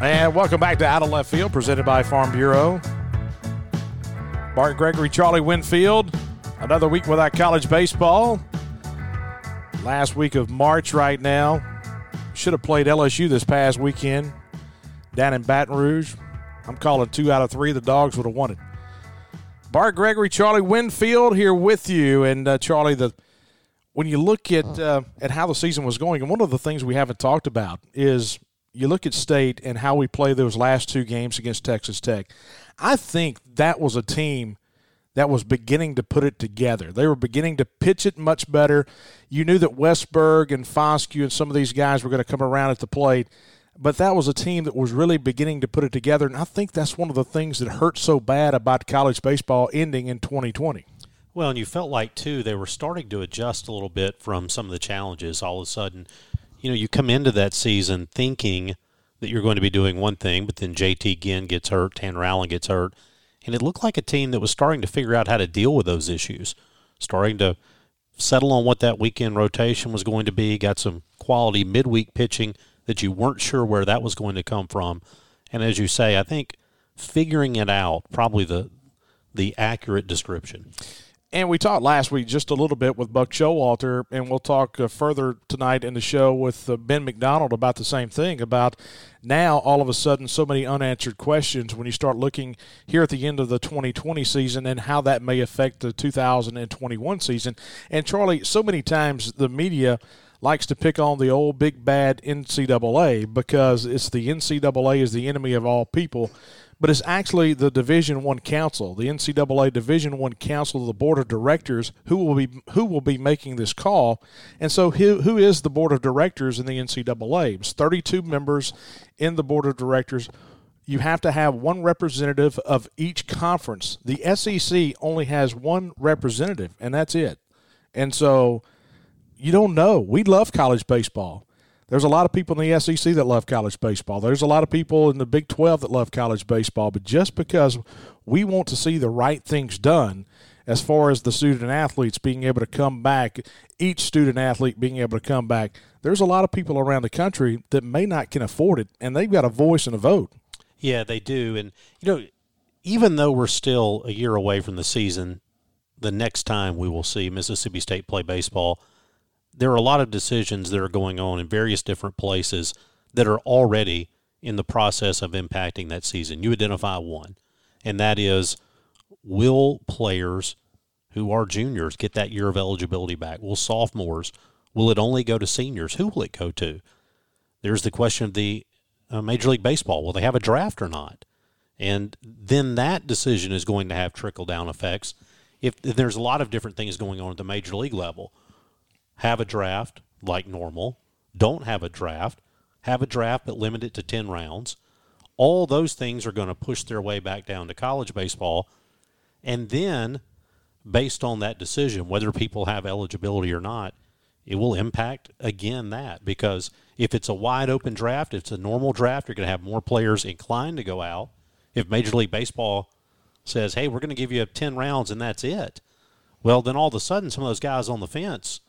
And welcome back to Out of Left Field, presented by Farm Bureau. Bart Gregory, Charlie Winfield. Another week without college baseball. Last week of March right now. Should have played LSU this past weekend down in Baton Rouge. I'm calling two out of three. The dogs would have won it. Bart Gregory, Charlie Winfield here with you. And uh, Charlie, the when you look at uh, at how the season was going, and one of the things we haven't talked about is you look at State and how we play those last two games against Texas Tech. I think that was a team that was beginning to put it together. They were beginning to pitch it much better. You knew that Westburg and Foscue and some of these guys were going to come around at the plate, but that was a team that was really beginning to put it together. And I think that's one of the things that hurt so bad about college baseball ending in 2020. Well, and you felt like, too, they were starting to adjust a little bit from some of the challenges. All of a sudden, you know, you come into that season thinking that you're going to be doing one thing, but then JT Ginn gets hurt, Tanner Allen gets hurt, and it looked like a team that was starting to figure out how to deal with those issues, starting to settle on what that weekend rotation was going to be, got some quality midweek pitching that you weren't sure where that was going to come from. And as you say, I think figuring it out probably the the accurate description. And we talked last week just a little bit with Buck Showalter, and we'll talk uh, further tonight in the show with uh, Ben McDonald about the same thing about now all of a sudden so many unanswered questions when you start looking here at the end of the 2020 season and how that may affect the 2021 season. And Charlie, so many times the media likes to pick on the old big bad NCAA because it's the NCAA is the enemy of all people but it's actually the Division One Council, the NCAA Division One Council, the board of directors who will be who will be making this call. And so, who, who is the board of directors in the NCAA? It's 32 members in the board of directors. You have to have one representative of each conference. The SEC only has one representative, and that's it. And so, you don't know. We love college baseball. There's a lot of people in the SEC that love college baseball. There's a lot of people in the Big 12 that love college baseball. But just because we want to see the right things done as far as the student athletes being able to come back, each student athlete being able to come back, there's a lot of people around the country that may not can afford it, and they've got a voice and a vote. Yeah, they do. And, you know, even though we're still a year away from the season, the next time we will see Mississippi State play baseball – there are a lot of decisions that are going on in various different places that are already in the process of impacting that season. You identify one, and that is will players who are juniors get that year of eligibility back? Will sophomores? Will it only go to seniors? Who will it go to? There's the question of the uh, Major League Baseball. Will they have a draft or not? And then that decision is going to have trickle down effects. If, if there's a lot of different things going on at the major league level, have a draft like normal, don't have a draft, have a draft but limit it to 10 rounds. All those things are going to push their way back down to college baseball. And then, based on that decision, whether people have eligibility or not, it will impact again that because if it's a wide open draft, if it's a normal draft, you're going to have more players inclined to go out. If Major League Baseball says, hey, we're going to give you 10 rounds and that's it, well, then all of a sudden some of those guys on the fence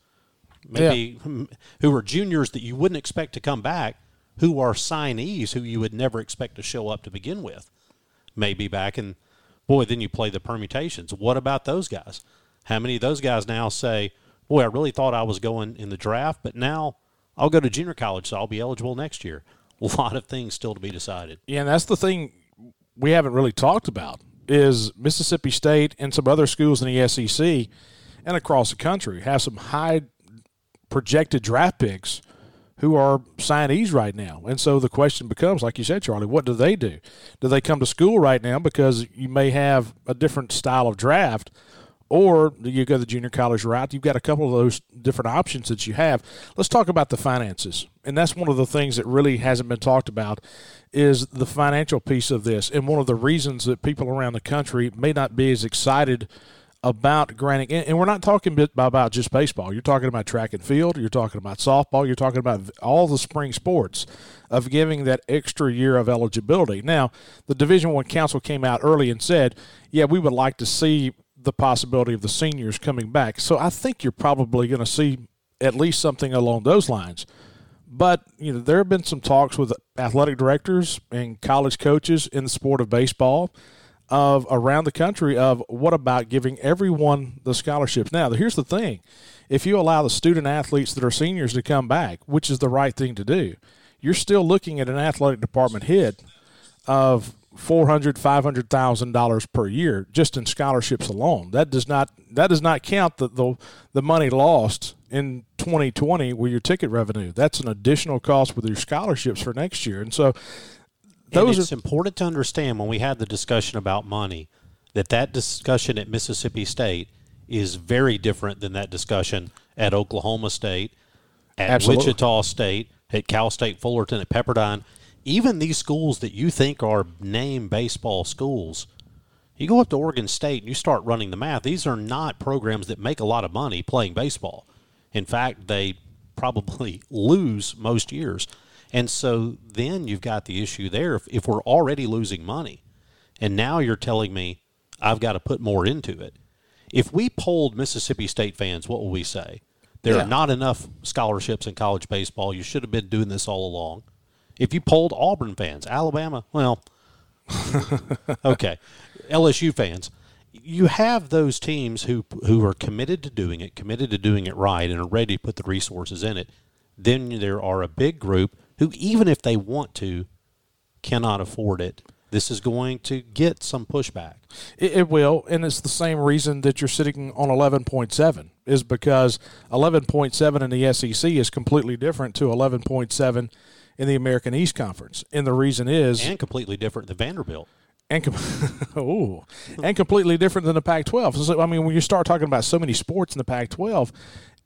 maybe yeah. who are juniors that you wouldn't expect to come back, who are signees who you would never expect to show up to begin with, maybe back. And boy, then you play the permutations. What about those guys? How many of those guys now say, boy, I really thought I was going in the draft, but now I'll go to junior college, so I'll be eligible next year. A lot of things still to be decided. Yeah, and that's the thing we haven't really talked about is Mississippi State and some other schools in the SEC and across the country have some high projected draft picks who are signees right now. And so the question becomes, like you said, Charlie, what do they do? Do they come to school right now because you may have a different style of draft? Or do you go the junior college route? You've got a couple of those different options that you have. Let's talk about the finances. And that's one of the things that really hasn't been talked about is the financial piece of this. And one of the reasons that people around the country may not be as excited – about granting, and we're not talking about just baseball. You're talking about track and field. You're talking about softball. You're talking about all the spring sports of giving that extra year of eligibility. Now, the Division One Council came out early and said, "Yeah, we would like to see the possibility of the seniors coming back." So I think you're probably going to see at least something along those lines. But you know, there have been some talks with athletic directors and college coaches in the sport of baseball of around the country of what about giving everyone the scholarships. Now, here's the thing: if you allow the student athletes that are seniors to come back, which is the right thing to do, you're still looking at an athletic department head of four hundred, five hundred thousand dollars per year just in scholarships alone. That does not that does not count the the, the money lost in 2020 with your ticket revenue. That's an additional cost with your scholarships for next year. And so those and it's are, important to understand when we had the discussion about money that that discussion at Mississippi State is very different than that discussion at Oklahoma State, at Absolutely. Wichita State, at Cal State Fullerton, at Pepperdine. Even these schools that you think are name baseball schools, you go up to Oregon State and you start running the math. These are not programs that make a lot of money playing baseball. In fact, they probably lose most years. And so then you've got the issue there. If, if we're already losing money, and now you're telling me I've got to put more into it. If we polled Mississippi State fans, what will we say? There yeah. are not enough scholarships in college baseball. You should have been doing this all along. If you polled Auburn fans, Alabama, well, okay, LSU fans, you have those teams who who are committed to doing it, committed to doing it right, and are ready to put the resources in it. Then there are a big group who, even if they want to, cannot afford it. This is going to get some pushback. It, it will, and it's the same reason that you're sitting on 11.7 is because 11.7 in the SEC is completely different to 11.7 in the American East Conference, and the reason is and completely different than Vanderbilt and com- and completely different than the Pac-12. So, I mean, when you start talking about so many sports in the Pac-12,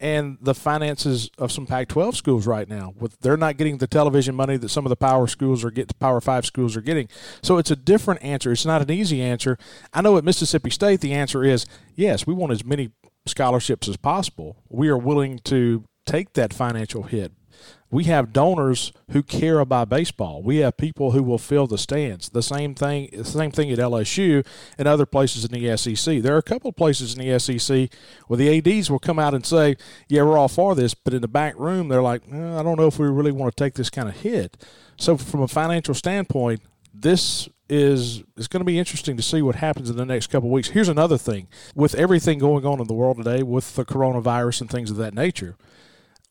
and the finances of some Pac-12 schools right now, with they're not getting the television money that some of the power schools are getting, Power Five schools are getting. So it's a different answer. It's not an easy answer. I know at Mississippi State the answer is yes. We want as many scholarships as possible. We are willing to take that financial hit we have donors who care about baseball. We have people who will fill the stands. The same thing, the same thing at LSU and other places in the SEC. There are a couple of places in the SEC where the ads will come out and say, "Yeah, we're all for this," but in the back room, they're like, eh, "I don't know if we really want to take this kind of hit." So, from a financial standpoint, this is it's going to be interesting to see what happens in the next couple of weeks. Here's another thing: with everything going on in the world today, with the coronavirus and things of that nature,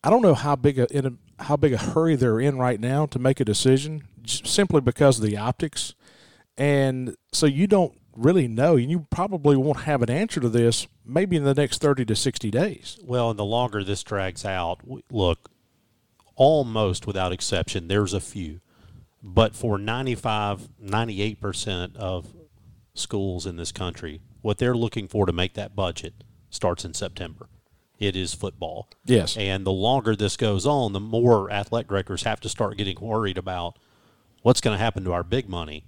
I don't know how big a, a how big a hurry they're in right now to make a decision, simply because of the optics, and so you don't really know, and you probably won't have an answer to this maybe in the next thirty to sixty days. Well, and the longer this drags out, look, almost without exception, there's a few, but for 95, 98 percent of schools in this country, what they're looking for to make that budget starts in September it is football. Yes. And the longer this goes on, the more athletic directors have to start getting worried about what's going to happen to our big money.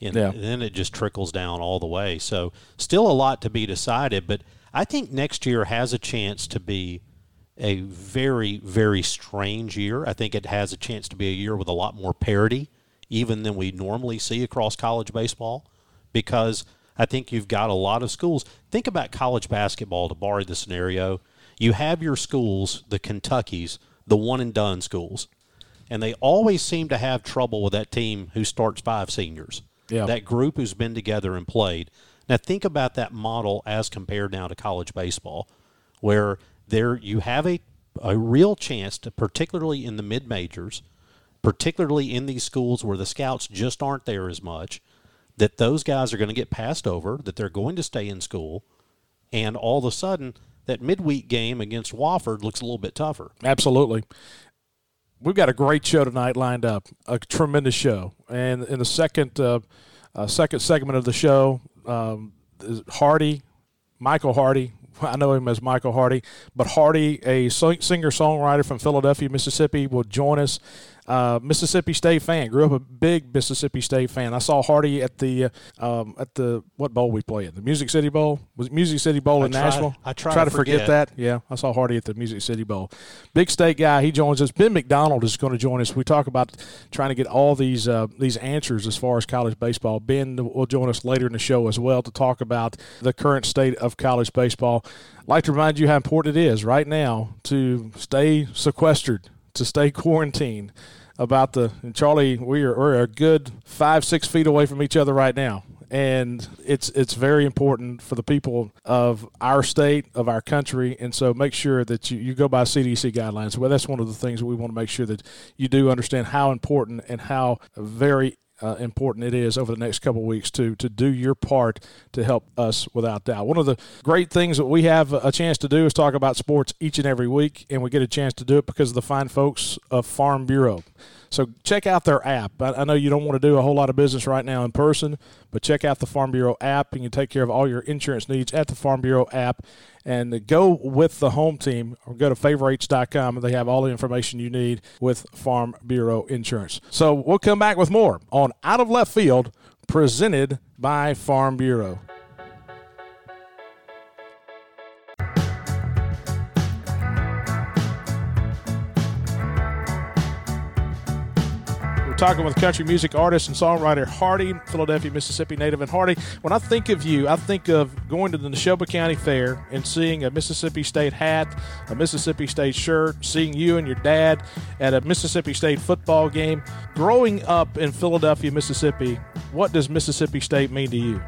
And yeah. then it just trickles down all the way. So, still a lot to be decided, but I think next year has a chance to be a very, very strange year. I think it has a chance to be a year with a lot more parity, even than we normally see across college baseball, because I think you've got a lot of schools. Think about college basketball to borrow the scenario you have your schools, the Kentuckies, the one and done schools, and they always seem to have trouble with that team who starts five seniors. Yeah. That group who's been together and played. Now think about that model as compared now to college baseball, where there you have a a real chance to particularly in the mid majors, particularly in these schools where the scouts just aren't there as much, that those guys are going to get passed over, that they're going to stay in school, and all of a sudden that midweek game against Wofford looks a little bit tougher. Absolutely. We've got a great show tonight lined up, a tremendous show. And in the second uh, uh, second segment of the show, um, Hardy, Michael Hardy, I know him as Michael Hardy, but Hardy, a singer songwriter from Philadelphia, Mississippi, will join us uh, Mississippi State fan. Grew up a big Mississippi State fan. I saw Hardy at the um, at the what bowl we play in the Music City Bowl. Was Music City Bowl I in try, Nashville? I try, try to, to forget. forget. that. Yeah, I saw Hardy at the Music City Bowl. Big State guy. He joins us. Ben McDonald is going to join us. We talk about trying to get all these uh, these answers as far as college baseball. Ben will join us later in the show as well to talk about the current state of college baseball. I'd like to remind you how important it is right now to stay sequestered to stay quarantined about the Charlie. We are we're a good five six feet away from each other right now, and it's it's very important for the people of our state of our country, and so make sure that you, you go by CDC guidelines. Well, that's one of the things we want to make sure that you do understand how important and how very uh, important it is over the next couple weeks to to do your part to help us without doubt. One of the great things that we have a chance to do is talk about sports each and every week, and we get a chance to do it because of the fine folks of Farm Bureau. So check out their app. I, know you don't want to do a whole lot of business right now in person, but check out the Farm Bureau app and you take care of all your insurance needs at the Farm Bureau app. And go with the home team or go to favorites.com. They have all the information you need with Farm Bureau Insurance. So we'll come back with more on Out of Left Field presented by Farm Bureau. We're talking with country music artist and songwriter Hardy, Philadelphia, Mississippi native. And Hardy, when I think of you, I think of going to the Neshoba County Fair and seeing a Mississippi State hat, a Mississippi State shirt, seeing you and your dad at a Mississippi State football game. Growing up in Philadelphia, Mississippi, what does Mississippi State mean to you?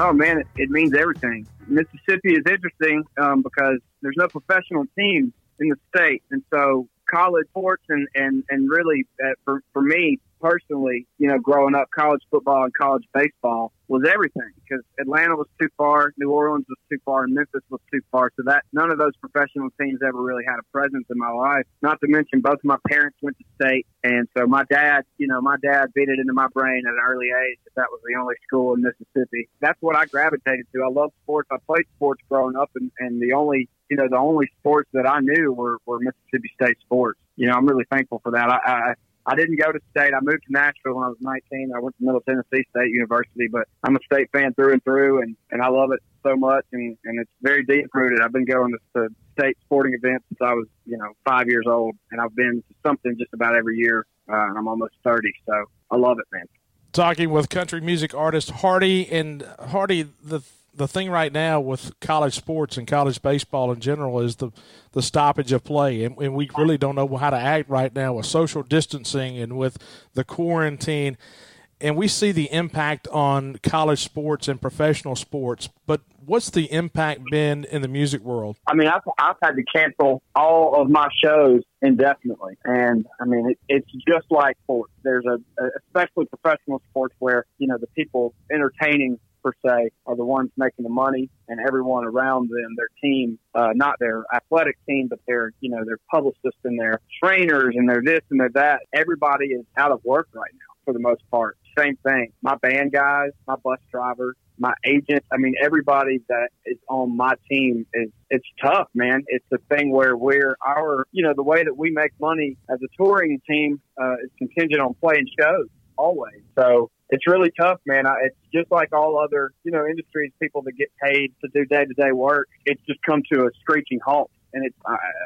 Oh man, it, means everything. Mississippi is interesting um, because there's no professional teams in the state, and so college sports and and and really uh, for for me personally, you know, growing up, college football and college baseball was everything because Atlanta was too far, New Orleans was too far, and Memphis was too far. So that none of those professional teams ever really had a presence in my life. Not to mention both of my parents went to state, and so my dad, you know, my dad beat it into my brain at an early age that that was the only school in Mississippi. That's what I gravitated to. I love sports. I played sports growing up, and, and the only you know the only sports that I knew were, were Mississippi State sports. You know, I'm really thankful for that. I, I I didn't go to state. I moved to Nashville when I was 19. I went to Middle Tennessee State University, but I'm a state fan through and through, and, and I love it so much, and, and it's very deep rooted. I've been going to, to state sporting events since I was, you know, five years old, and I've been to something just about every year, uh, and I'm almost 30, so I love it, man. Talking with country music artist Hardy, and Hardy, the the thing right now with college sports and college baseball in general is the the stoppage of play, and, and we really don't know how to act right now with social distancing and with the quarantine. And we see the impact on college sports and professional sports, but what's the impact been in the music world? I mean, I've, I've had to cancel all of my shows indefinitely. And I mean, it, it's just like sports. There's a, a, especially professional sports where, you know, the people entertaining per se are the ones making the money and everyone around them, their team, uh, not their athletic team, but their, you know, their publicists and their trainers and their this and their that. Everybody is out of work right now for the most part. Same thing. My band guys, my bus drivers, my agent. I mean, everybody that is on my team is it's tough, man. It's a thing where we're our, you know, the way that we make money as a touring team uh, is contingent on playing shows always. So it's really tough, man. I, it's just like all other, you know, industries, people that get paid to do day to day work. It's just come to a screeching halt and it's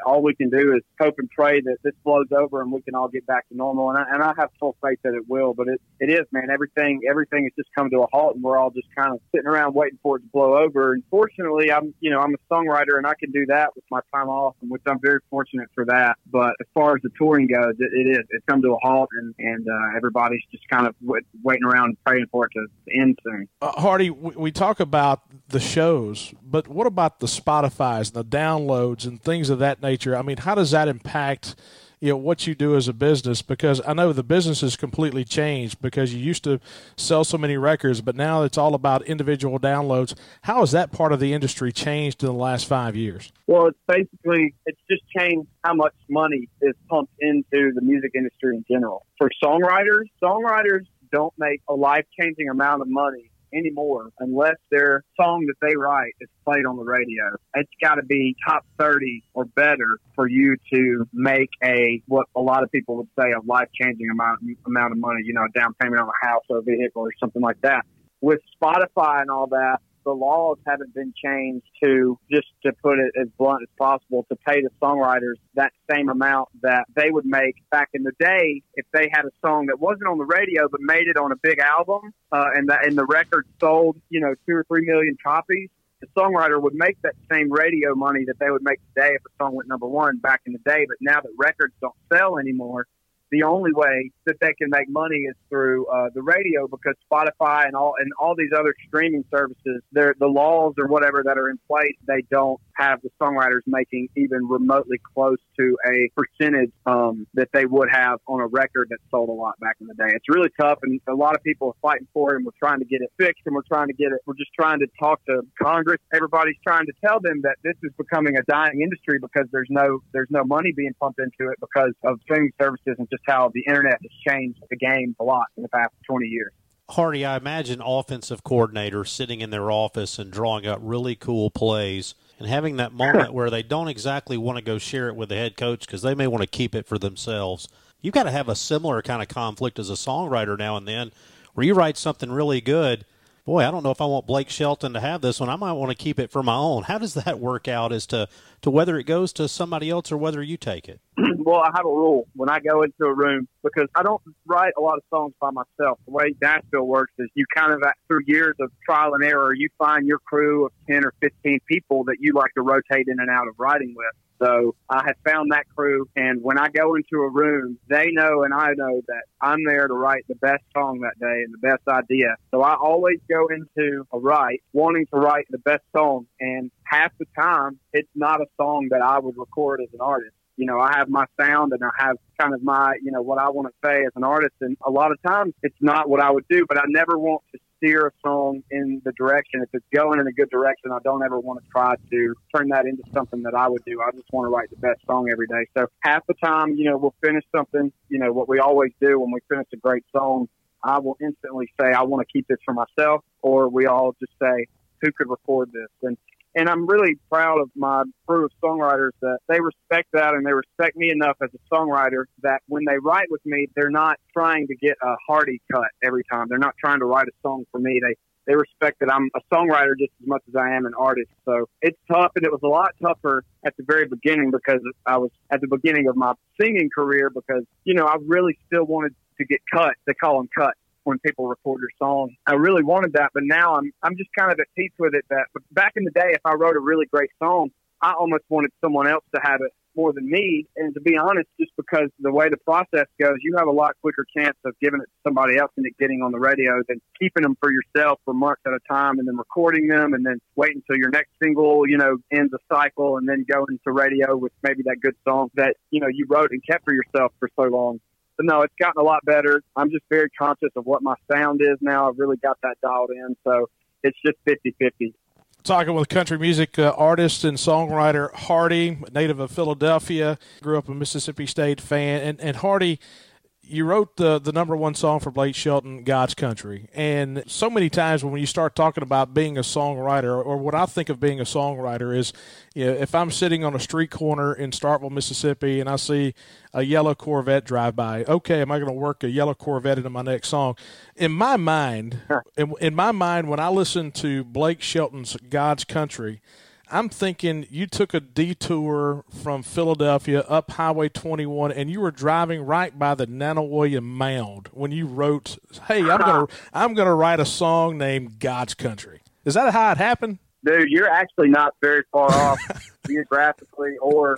all we can do is hope and pray that this blows over and we can all get back to normal. And I, and I have full faith that it will. But it, it is, man. Everything everything has just come to a halt, and we're all just kind of sitting around waiting for it to blow over. And fortunately, I'm you know I'm a songwriter and I can do that with my time off, which I'm very fortunate for that. But as far as the touring goes, it, it is it's come to a halt, and and uh, everybody's just kind of waiting around praying for it to end soon. Uh, Hardy, we, we talk about the shows, but what about the Spotify's and the downloads and things of that nature? I mean, how does that impact? you know what you do as a business because I know the business has completely changed because you used to sell so many records, but now it's all about individual downloads. How has that part of the industry changed in the last five years? Well, it's basically it's just changed how much money is pumped into the music industry in general. For songwriters, songwriters don't make a life changing amount of money anymore unless their song that they write is played on the radio. It's got to be top 30 or better for you to make a, what a lot of people would say, a life changing amount, amount of money, you know, down payment on a house or a vehicle or something like that. With Spotify and all that, the laws haven't been changed to just to put it as blunt as possible to pay the songwriters that same amount that they would make back in the day if they had a song that wasn't on the radio but made it on a big album uh, and that and the record sold you know two or three million copies the songwriter would make that same radio money that they would make today if a song went number one back in the day. But now that records don't sell anymore, the only way that they can make money is through uh, the radio because Spotify and all and all these other streaming services, the laws or whatever that are in place, they don't have the songwriters making even remotely close to a percentage um, that they would have on a record that sold a lot back in the day. It's really tough, and a lot of people are fighting for it, and we're trying to get it fixed, and we're trying to get it. We're just trying to talk to Congress. Everybody's trying to tell them that this is becoming a dying industry because there's no there's no money being pumped into it because of streaming services and just how the internet has changed the game a lot in the past 20 years. Hardy, I imagine offensive coordinators sitting in their office and drawing up really cool plays and having that moment where they don't exactly want to go share it with the head coach because they may want to keep it for themselves. You've got to have a similar kind of conflict as a songwriter now and then where you write something really good. Boy, I don't know if I want Blake Shelton to have this one. I might want to keep it for my own. How does that work out as to, to whether it goes to somebody else or whether you take it? well, I have a rule when I go into a room because I don't write a lot of songs by myself. The way Nashville works is you kind of, through years of trial and error, you find your crew of 10 or 15 people that you like to rotate in and out of writing with. So I have found that crew, and when I go into a room, they know and I know that I'm there to write the best song that day and the best idea. So I always go into a write wanting to write the best song, and half the time it's not a song that I would record as an artist you know, I have my sound and I have kind of my, you know, what I want to say as an artist. And a lot of times it's not what I would do, but I never want to steer a song in the direction. If it's going in a good direction, I don't ever want to try to turn that into something that I would do. I just want to write the best song every day. So half the time, you know, we'll finish something, you know, what we always do when we finish a great song, I will instantly say, I want to keep this for myself, or we all just say, who could record this? And and I'm really proud of my crew of songwriters that they respect that and they respect me enough as a songwriter that when they write with me, they're not trying to get a Hardy cut every time. They're not trying to write a song for me. They they respect that I'm a songwriter just as much as I am an artist. So it's tough, and it was a lot tougher at the very beginning because I was at the beginning of my singing career because you know I really still wanted to get cut. They call them cuts when people record your song. I really wanted that, but now I'm I'm just kind of at peace with it. That back in the day, if I wrote a really great song, I almost wanted someone else to have it more than me. And to be honest, just because the way the process goes, you have a lot quicker chance of giving it to somebody else and it getting on the radio than keeping them for yourself for months at a time and then recording them and then waiting until your next single, you know, ends a cycle and then going to radio with maybe that good song that, you know, you wrote and kept for yourself for so long. But no, it's gotten a lot better. I'm just very conscious of what my sound is now. I've really got that dialed in. So it's just 50 50. Talking with country music uh, artist and songwriter Hardy, native of Philadelphia, grew up a Mississippi State fan. And, and Hardy, you wrote the the number one song for Blake Shelton, "God's Country," and so many times when you start talking about being a songwriter, or what I think of being a songwriter is, you know, if I'm sitting on a street corner in Starkville, Mississippi, and I see a yellow Corvette drive by, okay, am I going to work a yellow Corvette into my next song? In my mind, in, in my mind, when I listen to Blake Shelton's "God's Country." I'm thinking you took a detour from Philadelphia up Highway 21, and you were driving right by the Nanih Waiya Mound when you wrote, "Hey, I'm gonna I'm gonna write a song named God's Country." Is that how it happened? Dude, you're actually not very far off geographically or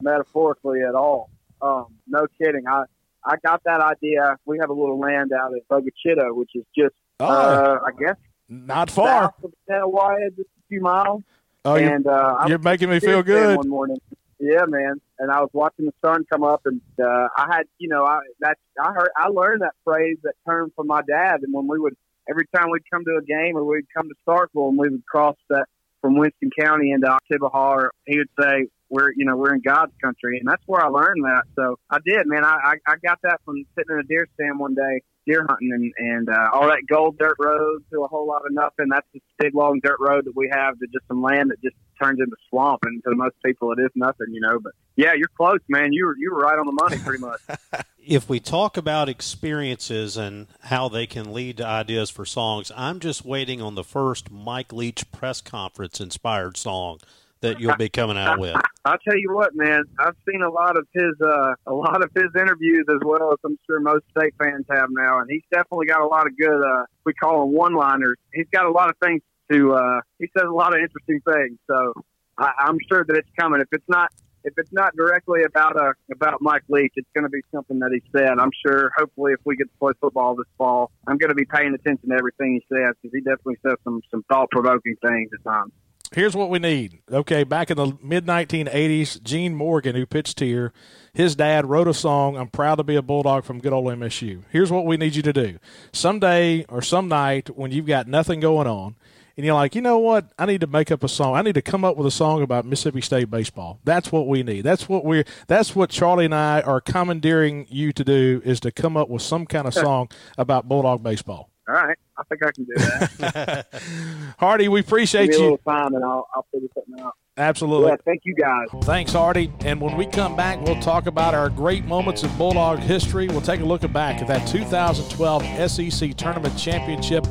metaphorically at all. Um, no kidding. I I got that idea. We have a little land out at Bogue Chitto, which is just, oh, uh, I guess, not far. South of Nanih Waiya, just a few miles. Oh, and uh, you're making me feel good. One morning, yeah, man. And I was watching the sun come up, and uh, I had, you know, I that I heard, I learned that phrase, that term from my dad. And when we would, every time we'd come to a game or we'd come to Starkville, and we would cross that from Winston County into Oktibbeha, he would say, "We're, you know, we're in God's country," and that's where I learned that. So I did, man. I I, I got that from sitting in a deer stand one day deer hunting and, and uh, all that gold dirt road to a whole lot of nothing. That's this big long dirt road that we have to just some land that just turns into swamp. And to most people, it is nothing, you know. But yeah, you're close, man. You were you were right on the money, pretty much. if we talk about experiences and how they can lead to ideas for songs, I'm just waiting on the first Mike Leach press conference inspired song that you'll be coming out with? I'll tell you what, man. I've seen a lot of his uh, a lot of his interviews as well as I'm sure most state fans have now, and he's definitely got a lot of good. Uh, we call them one-liners. He's got a lot of things to. Uh, he says a lot of interesting things, so I, I'm sure that it's coming. If it's not if it's not directly about uh, about Mike Leach, it's going to be something that he said. I'm sure. Hopefully, if we get to play football this fall, I'm going to be paying attention to everything he says because he definitely says some some thought provoking things at times. Here's what we need. Okay, back in the mid 1980s, Gene Morgan, who pitched here, his dad wrote a song, I'm proud to be a Bulldog from good old MSU. Here's what we need you to do. Someday or some night when you've got nothing going on, and you're like, you know what? I need to make up a song. I need to come up with a song about Mississippi State baseball. That's what we need. That's what we're. That's what Charlie and I are commandeering you to do is to come up with some kind of song about Bulldog baseball. All right, I think I can do that. Hardy, we appreciate Give me a you. little time, and I'll I'll figure something out. Absolutely. Yeah, thank you guys. Thanks, Hardy. And when we come back, we'll talk about our great moments in Bulldog history. We'll take a look back at that 2012 SEC Tournament Championship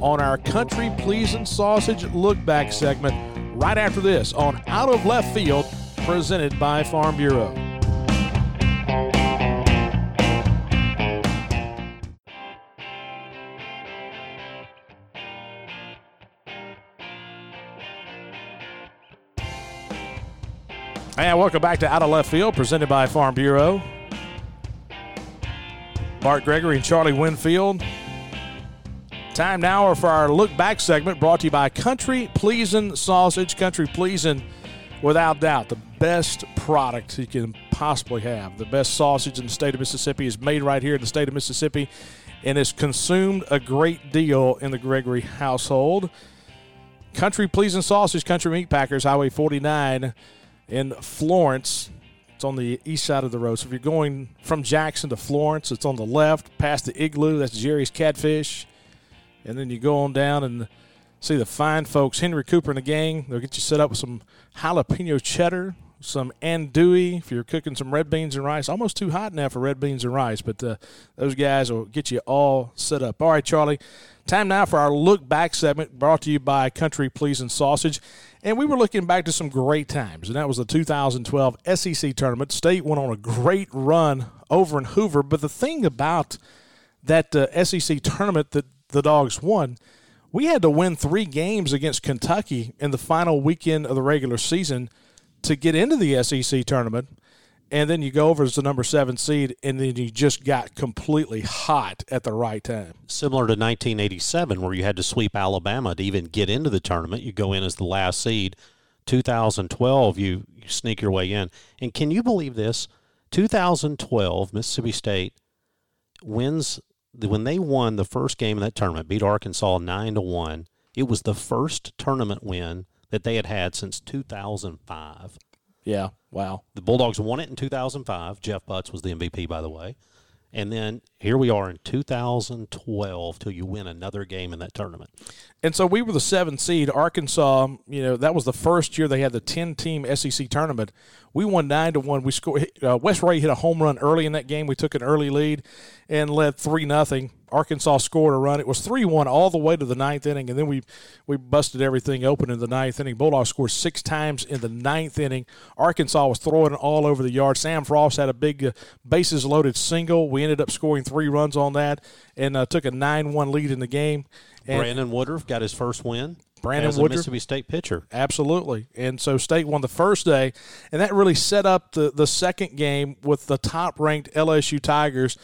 on our Country Pleasing Sausage Look Back segment right after this on Out of Left Field, presented by Farm Bureau. And welcome back to Out of Left Field, presented by Farm Bureau. Bart Gregory and Charlie Winfield. Time now for our look back segment brought to you by Country Pleasing Sausage. Country Pleasing, without doubt, the best product you can possibly have. The best sausage in the state of Mississippi is made right here in the state of Mississippi and is consumed a great deal in the Gregory household. Country Pleasing Sausage, Country Meat Packers, Highway 49 in Florence. It's on the east side of the road. So if you're going from Jackson to Florence, it's on the left past the igloo. That's Jerry's Catfish. And then you go on down and see the fine folks, Henry Cooper and the gang. They'll get you set up with some jalapeno cheddar, some andouille if you're cooking some red beans and rice. Almost too hot now for red beans and rice, but uh, those guys will get you all set up. All right, Charlie. Time now for our look back segment brought to you by Country Pleasing Sausage. And we were looking back to some great times, and that was the 2012 SEC tournament. State went on a great run over in Hoover, but the thing about that uh, SEC tournament that the Dogs won, we had to win three games against Kentucky in the final weekend of the regular season to get into the SEC tournament. And then you go over as the number seven seed, and then you just got completely hot at the right time. Similar to 1987, where you had to sweep Alabama to even get into the tournament. You go in as the last seed. 2012, you, you sneak your way in. And can you believe this? 2012, Mississippi State wins when they won the first game of that tournament, beat Arkansas nine to one. It was the first tournament win that they had had since 2005. Yeah, wow. The Bulldogs won it in 2005. Jeff Butts was the MVP, by the way. And then here we are in 2012 till you win another game in that tournament. And so we were the seventh seed. Arkansas, you know, that was the first year they had the ten team SEC tournament. We won nine to one. We scored. Uh, Wes Rea hit a home run early in that game. We took an early lead and led three nothing. Arkansas scored a run. It was three one all the way to the ninth inning, and then we we busted everything open in the ninth inning. Bulldogs scored six times in the ninth inning. Arkansas was throwing it all over the yard. Sam Frost had a big uh, bases loaded single. We ended up scoring three runs on that and uh, took a nine one lead in the game. And Brandon Woodruff got his first win. Brandon Woodruff. Mississippi State pitcher. Absolutely. And so State won the first day, and that really set up the, the second game with the top ranked LSU Tigers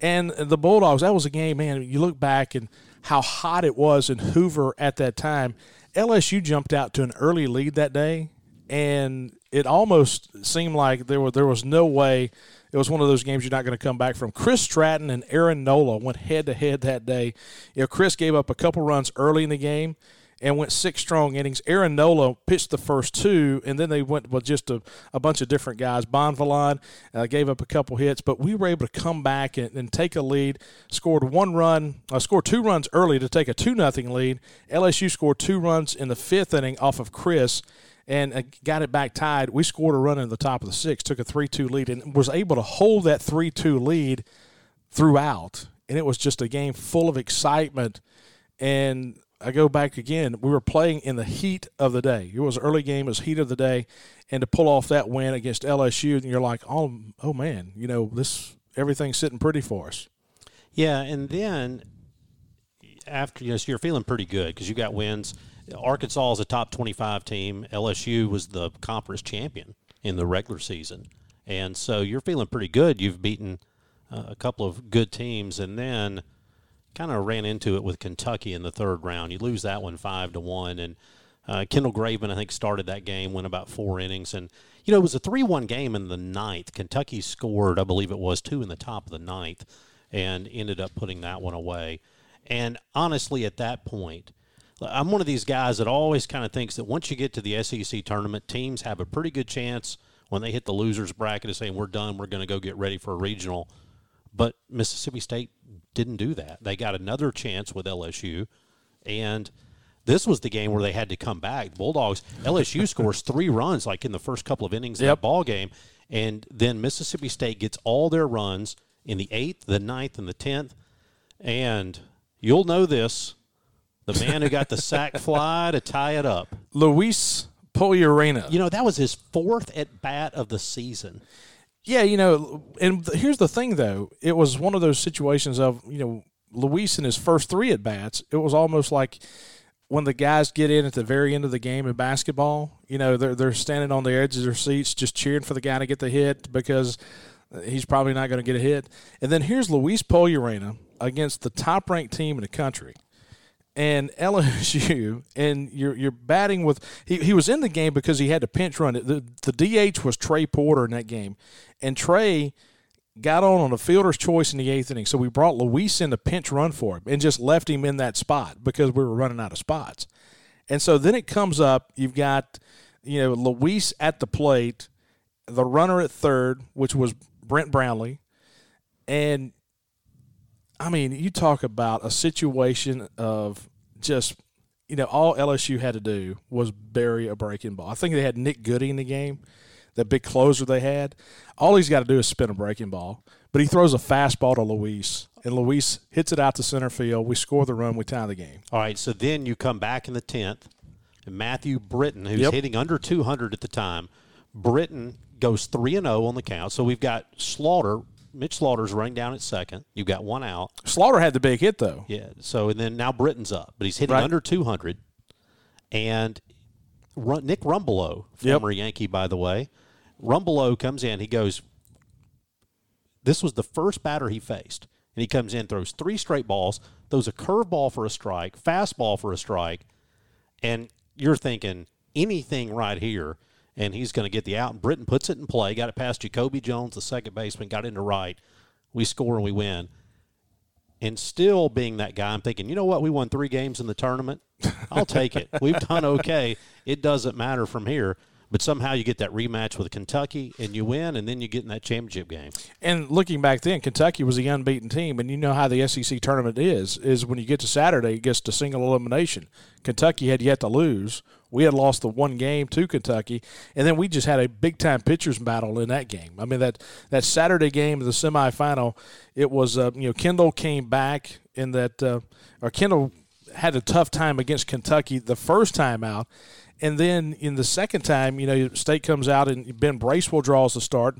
and the Bulldogs. That was a game, man. You look back and how hot it was in Hoover at that time. LSU jumped out to an early lead that day, and it almost seemed like there were there was no way it was one of those games you're not going to come back from. Chris Stratton and Aaron Nola went head to head that day. You know, Chris gave up a couple runs early in the game and went six strong innings. Aaron Nola pitched the first two, and then they went with just a, a bunch of different guys. Bonvillain uh, gave up a couple hits, but we were able to come back and, and take a lead. Scored one run, uh, scored two runs early to take a two nothing lead. LSU scored two runs in the fifth inning off of Chris. And uh, got it back tied. We scored a run in the top of the sixth, took a 3 2 lead, and was able to hold that 3 2 lead throughout. And it was just a game full of excitement. And I go back again. We were playing in the heat of the day. It was early game, it was heat of the day, and to pull off that win against LSU, and you're like, oh, oh man, you know this everything's sitting pretty for us. Yeah, and then after you know, so you're feeling pretty good because you got wins. Arkansas is a top 25 team. LSU was the conference champion in the regular season, and so you're feeling pretty good. You've beaten uh, a couple of good teams, and then kind of ran into it with Kentucky in the third round. You lose that one five to one, and uh, Kendall Graveman I think started that game, went about four innings, and you know it was a three-one game in the ninth. Kentucky scored, I believe it was two in the top of the ninth, and ended up putting that one away. And honestly, at that point, I'm one of these guys that always kind of thinks that once you get to the SEC tournament, teams have a pretty good chance when they hit the losers bracket of saying we're done, we're going to go get ready for a regional. But Mississippi State didn't do that. They got another chance with LSU, and this was the game where they had to come back. The Bulldogs LSU scores three runs like in the first couple of innings Yep. of that ball game, and then Mississippi State gets all their runs in the eighth, the ninth, and the tenth. And you'll know this: the man who got the sack fly to tie it up. Luis Pollorena. You know that was his fourth at bat of the season. Yeah, you know, and here's the thing though. It was one of those situations of, you know, Luis in his first three at bats, it was almost like when the guys get in at the very end of the game in basketball, you know, they're they're standing on the edge of their seats just cheering for the guy to get the hit because uh, he's probably not going to get a hit. And then here's Luis Pollorena against the top ranked team in the country and LSU, and you're you're batting with he, he was in the game because he had to pinch run. The the DH was Trey Porter in that game, and Trey got on on a fielder's choice in the eighth inning. So we brought Luis in to pinch run for him and just left him in that spot because we were running out of spots. And so then it comes up. You've got you know Luis at the plate, the runner at third, which was Brent Brownlee, and I mean, you talk about a situation of just, you know, all LSU had to do was bury a breaking ball. I think they had Nick Goody in the game, that big closer they had. All he's got to do is spin a breaking ball. But he throws a fastball to Luis, and Luis hits it out to center field. We score the run, we tie the game. All right, so then you come back in the tenth, and Matthew Britton, who's Yep. hitting under 200 at the time, Britton goes three and zero on the count. So we've got Slaughter, Mitch Slaughter's running down at second. You've got one out. Slaughter had the big hit, though. Yeah. So and then now Britton's up, but he's hitting Right. under 200. And Ru- Nick Rumbelow, Yep. former Yankee, by the way, Rumbelow comes in. He goes. This was the first batter he faced, and he comes in, throws three straight balls, throws a curveball for a strike, fastball for a strike, and you're thinking anything right here, and he's going to get the out. And Britton puts it in play, got it past Jacoby Jones, the second baseman, got into right. We score and we win and still being that guy, I'm thinking, you know what? We won three games in the tournament. I'll take it. We've done okay. It doesn't matter from here. But somehow you get that rematch with Kentucky and you win, and then you get in that championship game. And looking back then, Kentucky was the unbeaten team, and you know how the SEC tournament is. Is when you get to Saturday, it gets to single elimination. Kentucky had yet to lose. We had lost the one game to Kentucky, and then we just had a big time pitchers battle in that game. I mean that that Saturday game, the semifinal, it was uh, you know Kendall came back in that uh, or Kendall had a tough time against Kentucky the first time out. And then in the second time, you know, State comes out and Ben Bracewell draws the start.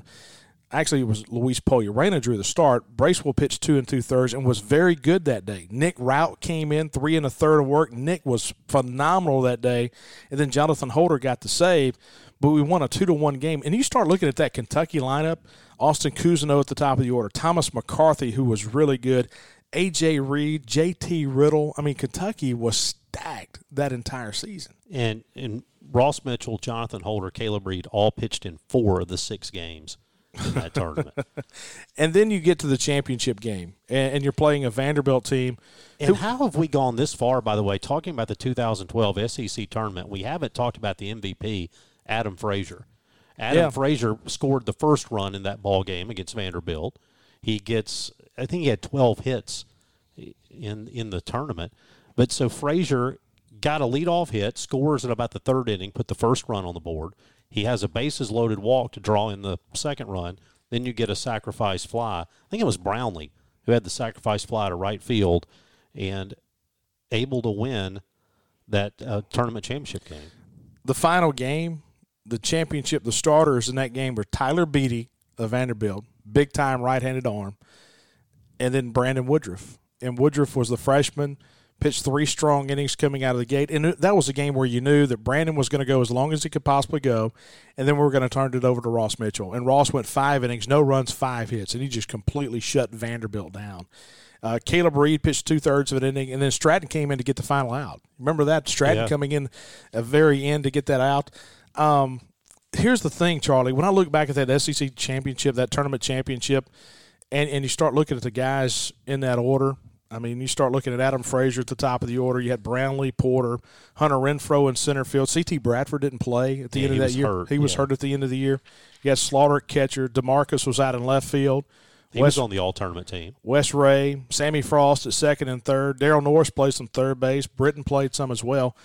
Actually, it was Luis Pollorena drew the start. Bracewell pitched two and two thirds and was very good that day. Nick Routt came in three and a third of work. Nick was phenomenal that day, and then Jonathan Holder got the save. But we won a two to one game, and you start looking at that Kentucky lineup: Austin Cousino at the top of the order, Thomas McCarthy, who was really good, AJ Reed, JT Riddle. I mean, Kentucky was stacked that entire season. And and Ross Mitchell, Jonathan Holder, Caleb Reed all pitched in four of the six games in that tournament. And then you get to the championship game, and, and you're playing a Vanderbilt team. And how have we gone this far, by the way, talking about the 2012 SEC tournament? We haven't talked about the MVP, Adam Frazier. Adam Yeah. Frazier scored the first run in that ball game against Vanderbilt. He gets, I think he had 12 hits in in the tournament. But so Frazier got a leadoff hit, scores at about the third inning, put the first run on the board. He has a bases loaded walk to draw in the second run. Then you get a sacrifice fly. I think it was Brownlee who had the sacrifice fly to right field and able to win that uh, tournament championship game. The final game, the championship, the starters in that game were Tyler Beede of Vanderbilt, big time right handed arm, and then Brandon Woodruff. And Woodruff was the freshman, pitched three strong innings coming out of the gate. And that was a game where you knew that Brandon was going to go as long as he could possibly go, and then we were going to turn it over to Ross Mitchell. And Ross went five innings, no runs, five hits, and he just completely shut Vanderbilt down. Uh, Caleb Reed pitched two thirds of an inning, and then Stratton came in to get the final out. Remember that Stratton yeah. coming in at very end to get that out. Um, here's the thing, Charlie. When I look back at that SEC championship, that tournament championship, and, and you start looking at the guys in that order, I mean, you start looking at Adam Frazier at the top of the order. You had Brownlee, Porter, Hunter Renfro in center field. C.T. Bradford didn't play at the yeah, end of that year. Hurt. He was yeah. hurt at the end of the year. You had Slaughter at catcher. Demarcus was out in left field. He West, was on the all tournament team. Wes Rea, Sammy Frost at second and third. Daryl Norris played some third base. Britton played some as well.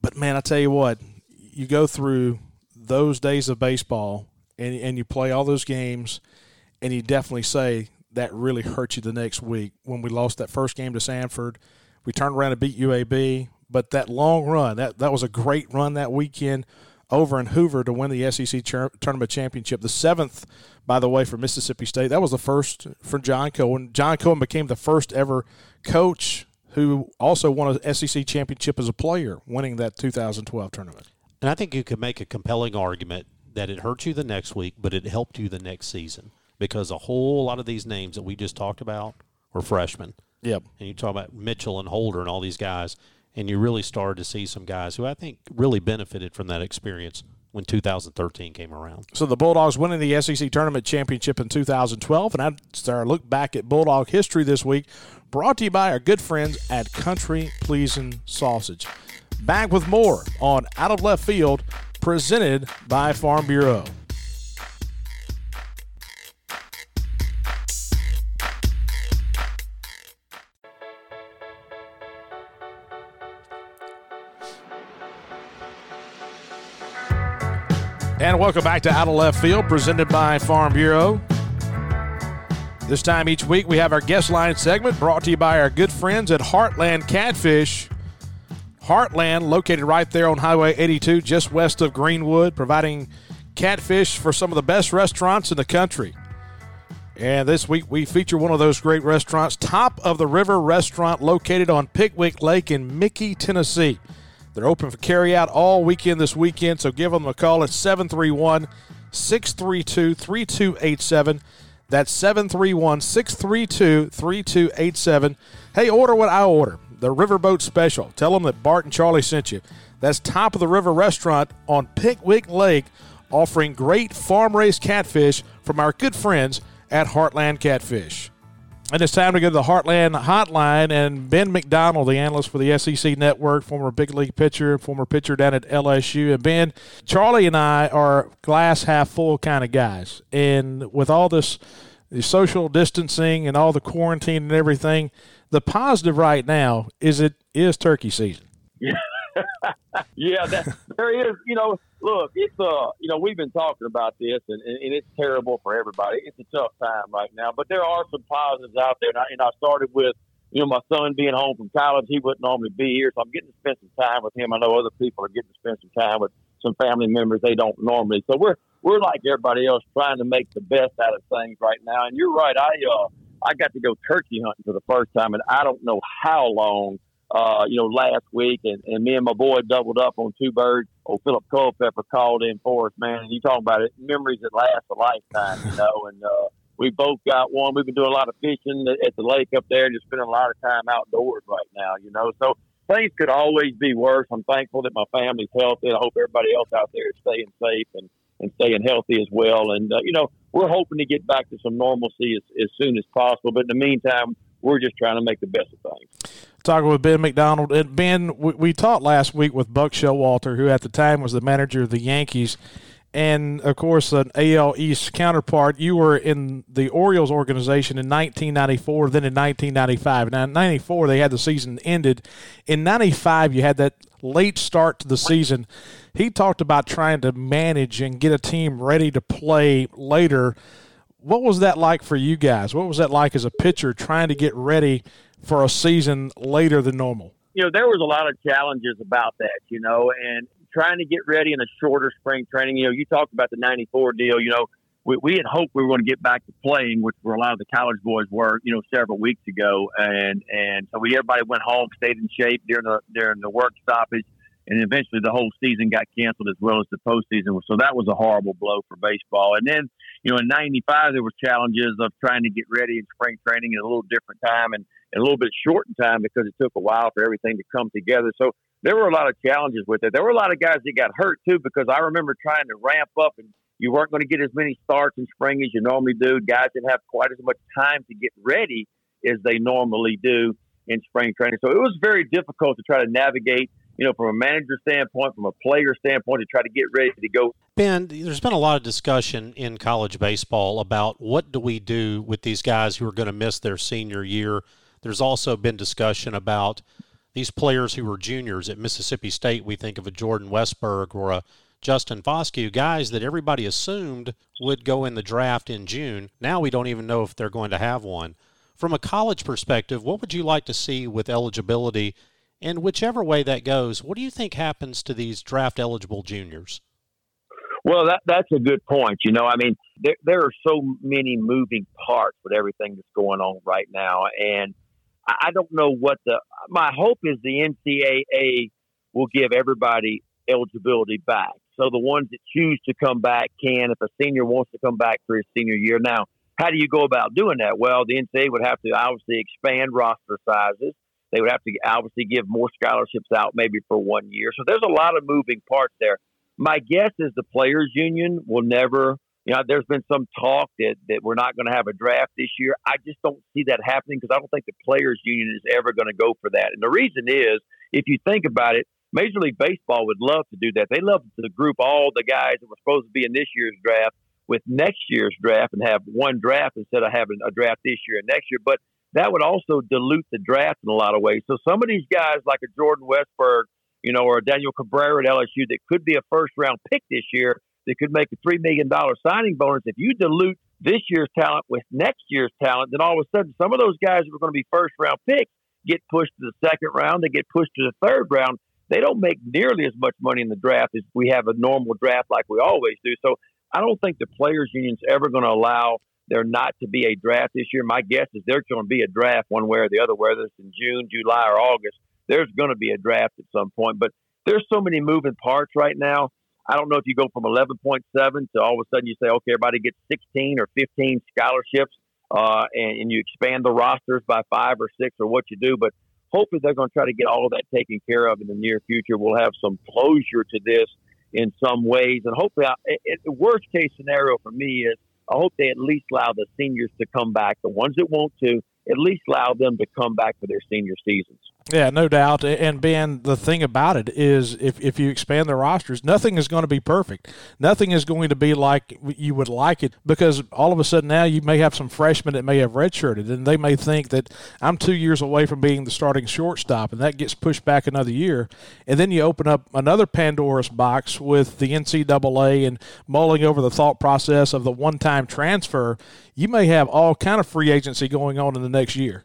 But man, I tell you what, you go through those days of baseball and and you play all those games, and you definitely say that really hurt you the next week when we lost that first game to Samford, We turned around and beat UAB, but that long run that that was a great run that weekend over in Hoover to win the SEC tournament championship. The seventh, by the way, for Mississippi State. That was the first for John Cohen. John Cohen became the first ever coach who also won a SEC championship as a player, winning that 2012 tournament. And I think you could make a compelling argument that it hurt you the next week, but it helped you the next season because a whole lot of these names that we just talked about were freshmen. Yep. And you talk about Mitchell and Holder and all these guys, and you really started to see some guys who I think really benefited from that experience when 2013 came around. So the Bulldogs winning the SEC tournament championship in 2012, and that's our look back at Bulldog history this week, brought to you by our good friends at Country Pleasing Sausage. Back with more on Out of Left Field, presented by Farm Bureau. And welcome back to Out of Left Field, presented by Farm Bureau. This time each week, we have our guest line segment brought to you by our good friends at Heartland Catfish. Heartland, located right there on Highway 82, just west of Greenwood, providing catfish for some of the best restaurants in the country. And this week we feature one of those great restaurants, Top of the River Restaurant, located on Pickwick Lake in Mickey, Tennessee. They're open for carryout all weekend this weekend, so give them a call at 731 632 3287. That's 731 632 3287. Hey, order what I order the Riverboat Special. Tell them that Bart and Charlie sent you. That's Top of the River Restaurant on Pickwick Lake, offering great farm raised catfish from our good friends at Heartland Catfish. And it's time to go to the Heartland Hotline. And Ben McDonald, the analyst for the SEC Network, former big league pitcher, former pitcher down at LSU. And Ben, Charlie and I are glass half full kind of guys. And with all this the social distancing and all the quarantine and everything, the positive right now is it is turkey season. Yeah, yeah, that, there is. You know, look, it's uh, you know, we've been talking about this, and, and it's terrible for everybody. It's a tough time right now, but there are some positives out there. And I, and I started with, you know, my son being home from college. He wouldn't normally be here, so I'm getting to spend some time with him. I know other people are getting to spend some time with some family members they don't normally. So we're we're like everybody else, trying to make the best out of things right now. And you're right. I uh, I got to go turkey hunting for the first time, and I don't know how long uh, you know, last week, and, and me and my boy doubled up on two birds. Oh, Philip Culpepper called in for us, man. And you talking about it, memories that last a lifetime, you know. And uh, we both got one. We've been doing a lot of fishing at the lake up there, just spending a lot of time outdoors right now, you know. So things could always be worse. I'm thankful that my family's healthy. I hope everybody else out there is staying safe and and staying healthy as well. And uh, you know, we're hoping to get back to some normalcy as, as soon as possible. But in the meantime, we're just trying to make the best of things. Talking with Ben McDonald. And Ben, we, we talked last week with Buck Showalter, who at the time was the manager of the Yankees. And of course, an AL East counterpart. You were in the Orioles organization in 1994, then in 1995. Now, in 94, they had the season ended. In 95, you had that late start to the season. He talked about trying to manage and get a team ready to play later what was that like for you guys? What was that like as a pitcher trying to get ready for a season later than normal? You know, there was a lot of challenges about that, you know, and trying to get ready in a shorter spring training. You know, you talked about the 94 deal, you know, we, we had hoped we were going to get back to playing, which where a lot of the college boys were, you know, several weeks ago, and and so we everybody went home, stayed in shape during the during the work stoppage, and eventually the whole season got canceled as well as the postseason. So that was a horrible blow for baseball. And then, you know, in '95 there were challenges of trying to get ready in spring training in a little different time and, and a little bit shortened time because it took a while for everything to come together. So there were a lot of challenges with it. There were a lot of guys that got hurt too because I remember trying to ramp up and you weren't going to get as many starts in spring as you normally do. Guys didn't have quite as much time to get ready as they normally do in spring training. So it was very difficult to try to navigate, you know, from a manager standpoint, from a player standpoint, to try to get ready to go. Ben, there's been a lot of discussion in college baseball about what do we do with these guys who are going to miss their senior year. There's also been discussion about these players who were juniors at Mississippi State. We think of a Jordan Westburg or a Justin Foscue, guys that everybody assumed would go in the draft in June. Now we don't even know if they're going to have one. From a college perspective, what would you like to see with eligibility? And whichever way that goes, what do you think happens to these draft eligible juniors? Well, that that's a good point. You know, I mean, there there are so many moving parts with everything that's going on right now, and I don't know what the. My hope is the NCAA will give everybody eligibility back. So the ones that choose to come back can, if a senior wants to come back for his senior year. Now, how do you go about doing that? Well, the NCAA would have to obviously expand roster sizes. They would have to obviously give more scholarships out maybe for one year. So there's a lot of moving parts there. My guess is the players union will never, you know, there's been some talk that, that we're not going to have a draft this year. I just don't see that happening because I don't think the players union is ever going to go for that. And the reason is, if you think about it, Major League Baseball would love to do that. They love to group all the guys that were supposed to be in this year's draft with next year's draft and have one draft instead of having a draft this year and next year. But that would also dilute the draft in a lot of ways. So some of these guys, like a Jordan Westburg, you know, or a Daniel Cabrera at LSU, that could be a first round pick this year, that could make a three million dollar signing bonus. If you dilute this year's talent with next year's talent, then all of a sudden some of those guys who are going to be first round picks get pushed to the second round, they get pushed to the third round they don't make nearly as much money in the draft as we have a normal draft like we always do. So I don't think the players' union's ever going to allow there not to be a draft this year. My guess is there's going to be a draft one way or the other, whether it's in June, July, or August. There's going to be a draft at some point, but there's so many moving parts right now. I don't know if you go from 11.7 to all of a sudden you say, okay, everybody gets 16 or 15 scholarships, uh, and, and you expand the rosters by five or six or what you do. But hopefully they're going to try to get all of that taken care of in the near future. We'll have some closure to this in some ways, and hopefully, the worst case scenario for me is I hope they at least allow the seniors to come back. The ones that want to, at least allow them to come back for their senior seasons. Yeah, no doubt. And Ben, the thing about it is, if, if you expand the rosters, nothing is going to be perfect. Nothing is going to be like you would like it because all of a sudden now you may have some freshmen that may have redshirted and they may think that I'm two years away from being the starting shortstop and that gets pushed back another year. And then you open up another Pandora's box with the NCAA and mulling over the thought process of the one time transfer. You may have all kind of free agency going on in the next year.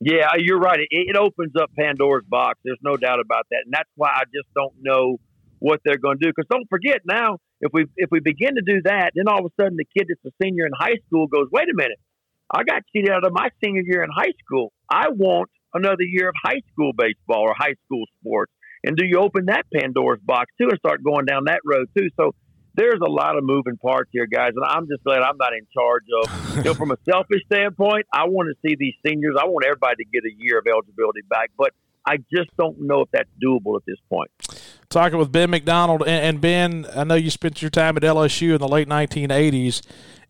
Yeah, you're right. It, it opens up Pandora's box. There's no doubt about that, and that's why I just don't know what they're going to do. Because don't forget now, if we if we begin to do that, then all of a sudden the kid that's a senior in high school goes, "Wait a minute, I got cheated out of my senior year in high school. I want another year of high school baseball or high school sports." And do you open that Pandora's box too and start going down that road too? So there's a lot of moving parts here, guys, and I'm just glad I'm not in charge of. You know, from a selfish standpoint, I want to see these seniors. I want everybody to get a year of eligibility back, but I just don't know if that's doable at this point. Talking with Ben McDonald, and Ben, I know you spent your time at LSU in the late 1980s,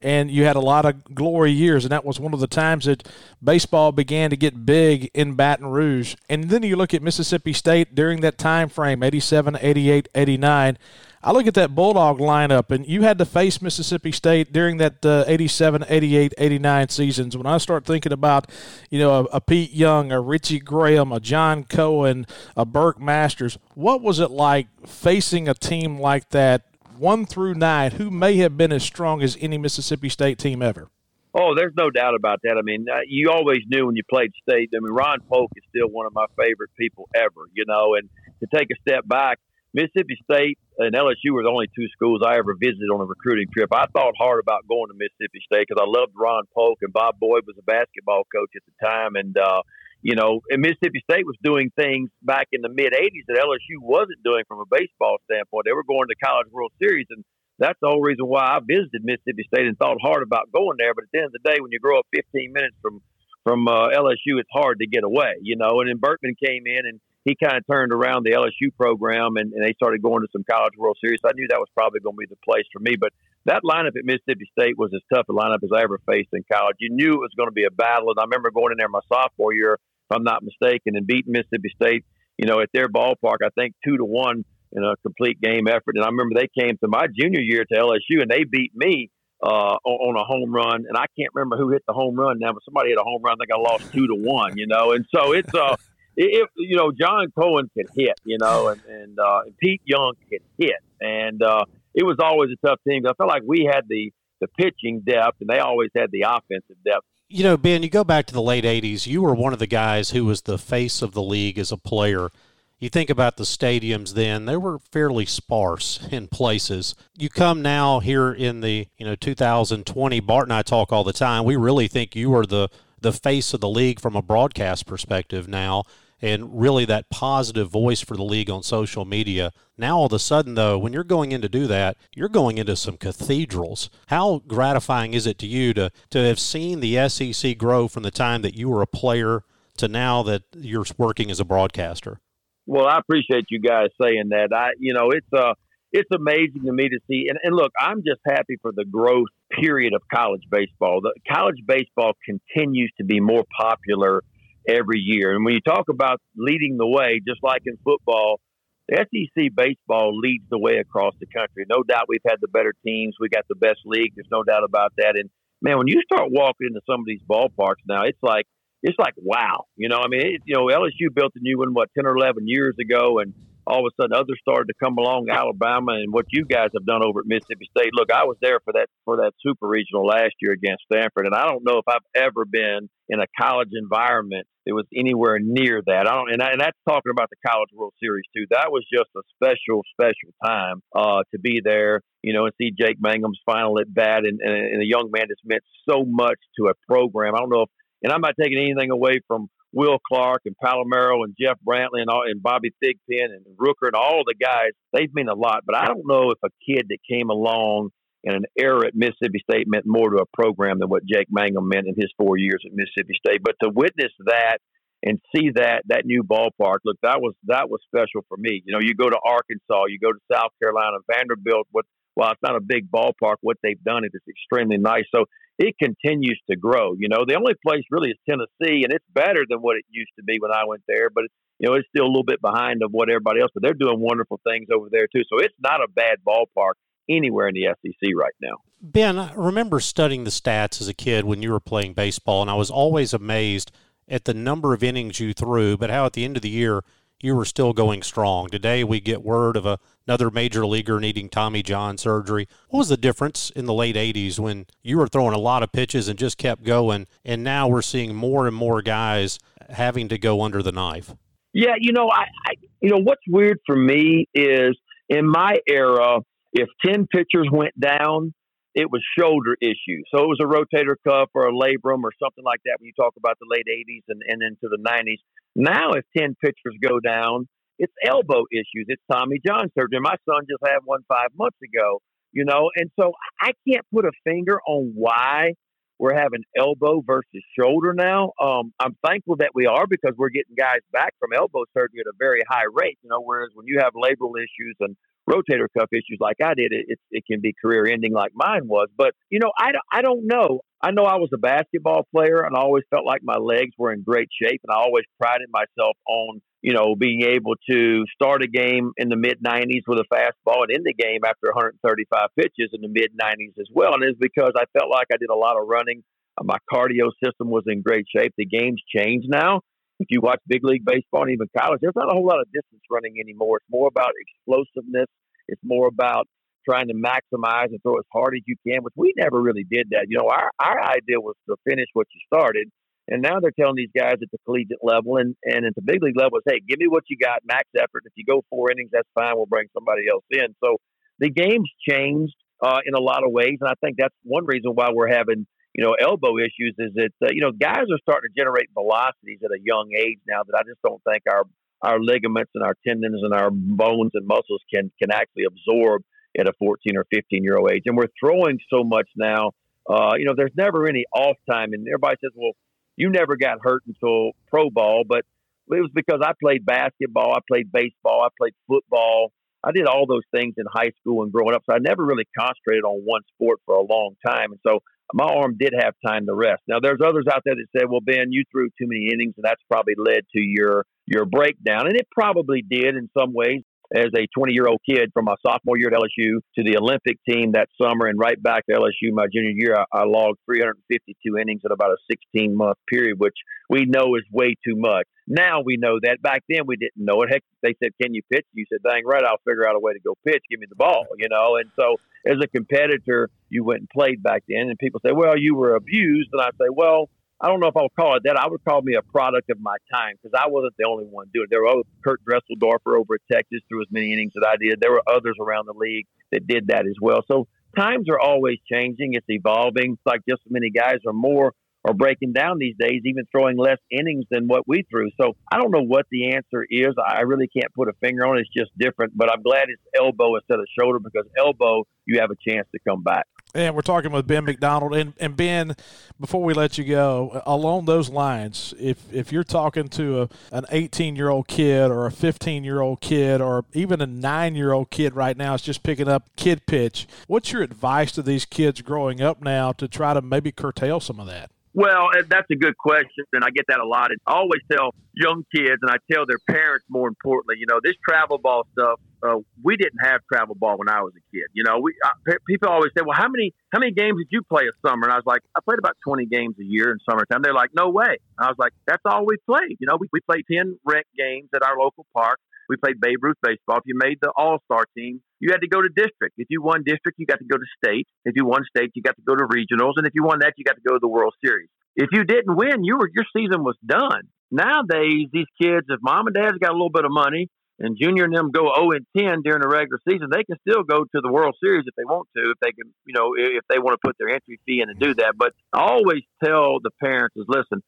and you had a lot of glory years, and that was one of the times that baseball began to get big in Baton Rouge. And then you look at Mississippi State during that time frame, 87, 88, 89 I look at that Bulldog lineup, and you had to face Mississippi State during that uh, 87, 88, 89 seasons. When I start thinking about, you know, a, a, Pete Young, a Richie Graham, a John Cohen, a Burke Masters, what was it like facing a team like that, one through nine, who may have been as strong as any Mississippi State team ever? Oh, there's no doubt about that. I mean, uh, you always knew when you played state. I mean, Ron Polk is still one of my favorite people ever, you know, and to take a step back, Mississippi State and LSU were the only two schools I ever visited on a recruiting trip. I thought hard about going to Mississippi State because I loved Ron Polk and Bob Boyd was a basketball coach at the time, and uh, you know, and Mississippi State was doing things back in the mid '80s that LSU wasn't doing from a baseball standpoint. They were going to College World Series, and that's the whole reason why I visited Mississippi State and thought hard about going there. But at the end of the day, when you grow up 15 minutes from from uh, LSU, it's hard to get away, you know. And then Bertman came in and he kind of turned around the LSU program and, and they started going to some College World Series. I knew that was probably going to be the place for me. But that lineup at Mississippi State was as tough a lineup as I ever faced in college. You knew it was going to be a battle. And I remember going in there my sophomore year, if I'm not mistaken, and beating Mississippi State, you know, at their ballpark, I think two to one in a complete game effort. And I remember they came to my junior year to LSU and they beat me uh, on, a home run, and I can't remember who hit the home run now, but somebody hit a home run. I think I lost two to one, you know, and so it's uh, if you know John Cohen could hit, you know, and and, uh, Pete Young could hit, and uh, it was always a tough team. I felt like we had the the pitching depth, and they always had the offensive depth. You know, Ben, you go back to the late '80s. You were one of the guys who was the face of the league as a player. You think about the stadiums then; they were fairly sparse in places. You come now here in the you know 2020. Bart and I talk all the time. We really think you are the the face of the league from a broadcast perspective now and really that positive voice for the league on social media. Now, all of a sudden, though, when you're going in to do that, you're going into some cathedrals. How gratifying is it to you to, to have seen the SEC grow from the time that you were a player to now that you're working as a broadcaster? Well, I appreciate you guys saying that. I, you know, it's uh, it's amazing to me to see. And, and look, I'm just happy for the growth period of college baseball. The college baseball continues to be more popular every year. And when you talk about leading the way, just like in football, the SEC baseball leads the way across the country. No doubt we've had the better teams. We got the best league. There's no doubt about that. And man, when you start walking into some of these ballparks now, it's like it's like wow. You know, I mean, it, you know, LSU built a new one what ten or eleven years ago, and all of a sudden others started to come along, Alabama, and what you guys have done over at Mississippi State. Look, I was there for that for that super regional last year against Stanford, and I don't know if I've ever been in a college environment that was anywhere near that. I don't, and, I, and that's talking about the College World Series too. That was just a special, special time uh, to be there, you know, and see Jake Mangum's final at bat, and, and, and a young man that's meant so much to a program. I don't know if, and I'm not taking anything away from Will Clark and Palmeiro and Jeff Brantley and all, and Bobby Thigpen and Rooker and all the guys, they've mean a lot. But I don't know if a kid that came along in an era at Mississippi State meant more to a program than what Jake Mangum meant in his four years at Mississippi State. But to witness that and see that that new ballpark, look, that was that was special for me. You know, you go to Arkansas, you go to South Carolina, Vanderbilt. What while it's not a big ballpark, what they've done it is extremely nice. So it continues to grow. You know, the only place really is Tennessee, and it's better than what it used to be when I went there, but you know, it's still a little bit behind of what everybody else, but they're doing wonderful things over there too. So it's not a bad ballpark anywhere in the SEC right now. Ben, I remember studying the stats as a kid when you were playing baseball, and I was always amazed at the number of innings you threw, but how at the end of the year you were still going strong. Today we get word of a, another major leaguer needing Tommy John surgery. What was the difference in the late 80s when you were throwing a lot of pitches and just kept going, and now we're seeing more and more guys having to go under the knife? Yeah, you know, I, I you know what's weird for me is in my era, if 10 pitchers went down, it was shoulder issues. So it was a rotator cuff or a labrum or something like that when you talk about the late 80s and, and into the 90s. Now, if 10 pitchers go down, it's elbow issues. It's Tommy John surgery. My son just had one five months ago, you know, and so I can't put a finger on why we're having elbow versus shoulder now. Um, I'm thankful that we are because we're getting guys back from elbow surgery at a very high rate, you know, whereas when you have labral issues and rotator cuff issues like I did, it, it, it can be career ending like mine was. But, you know, I, I don't know. I know I was a basketball player and I always felt like my legs were in great shape. And I always prided myself on, you know, being able to start a game in the mid 90s with a fastball and end the game after 135 pitches in the mid 90s as well. And it's because I felt like I did a lot of running. My cardio system was in great shape. The game's changed now if you watch big league baseball and even college, there's not a whole lot of distance running anymore. It's more about explosiveness. It's more about trying to maximize and throw as hard as you can, which we never really did that. You know, our, our idea was to finish what you started. And now they're telling these guys at the collegiate level and, and at the big league level hey, give me what you got, max effort. If you go four innings, that's fine. We'll bring somebody else in. So the game's changed uh, in a lot of ways, and I think that's one reason why we're having you know elbow issues. Is that uh, you know guys are starting to generate velocities at a young age now that I just don't think our our ligaments and our tendons and our bones and muscles can can actually absorb at a 14 or 15 year old age. And we're throwing so much now. Uh, you know, there's never any off time, and everybody says, "Well, you never got hurt until pro ball," but it was because I played basketball, I played baseball, I played football. I did all those things in high school and growing up, so I never really concentrated on one sport for a long time. And so my arm did have time to rest. Now there's others out there that said, "Well, Ben, you threw too many innings, and that's probably led to your your breakdown," and it probably did in some ways as a 20 year old kid from my sophomore year at LSU to the Olympic team that summer and right back to LSU my junior year. I, I logged 352 innings in about a 16 month period, which we know is way too much. Now we know that. Back then we didn't know it. Heck, they said, "Can you pitch?" You said, "Dang right, I'll figure out a way to go pitch. Give me the ball," you know. And so, as a competitor, you went and played back then, and people say, "Well, you were abused," and I say, "Well." I don't know if I would call it that. I would call me a product of my time because I wasn't the only one doing it. There were other, Kurt Dressendorfer over at Texas threw as many innings that I did. There were others around the league that did that as well. So times are always changing. It's evolving. It's like just as many guys or more are breaking down these days, even throwing less innings than what we threw. So I don't know what the answer is. I really can't put a finger on it. It's just different. But I'm glad it's elbow instead of shoulder because elbow, you have a chance to come back. And we're talking with Ben McDonald. And, and Ben, before we let you go, along those lines, if, if you're talking to a, an 18 year old kid or a 15 year old kid or even a nine year old kid right now is just picking up kid pitch, what's your advice to these kids growing up now to try to maybe curtail some of that? Well, eh, that's a good question, and I get that a lot. And I always tell young kids, and I tell their parents more importantly, you know, this travel ball stuff. Uh, we didn't have travel ball when I was a kid. You know, we I, people always say, "Well, how many how many games did you play a summer?" And I was like, "I played about twenty games a year in summertime." They're like, "No way!" And I was like, "That's all we played." You know, we we played ten rec games at our local park. We played Babe Ruth baseball. If you made the All Star team, you had to go to district. If you won district, you got to go to state. If you won state, you got to go to regionals. And if you won that, you got to go to the World Series. If you didn't win, you were your season was done. Nowadays, these kids, if mom and dad's got a little bit of money and junior and them go 0 and 10 during the regular season, they can still go to the World Series if they want to, if they can, you know, if they want to put their entry fee in and do that. But always tell the parents is listen,